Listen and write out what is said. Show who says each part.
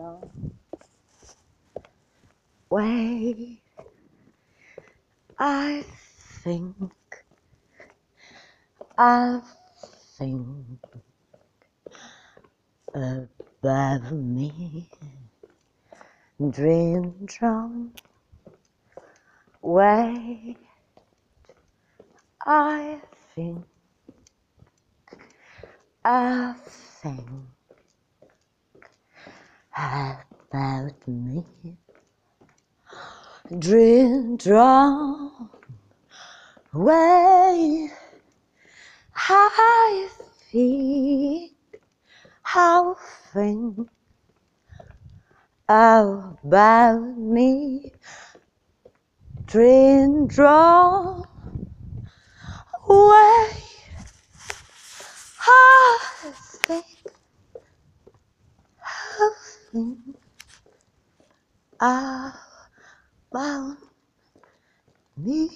Speaker 1: drum. Wait, I think, I think above me, drin dron. Wait, I think, I think about me. Drin dron, wait, I think, I think about me. Drin dron, wait, I think, Ah, About me.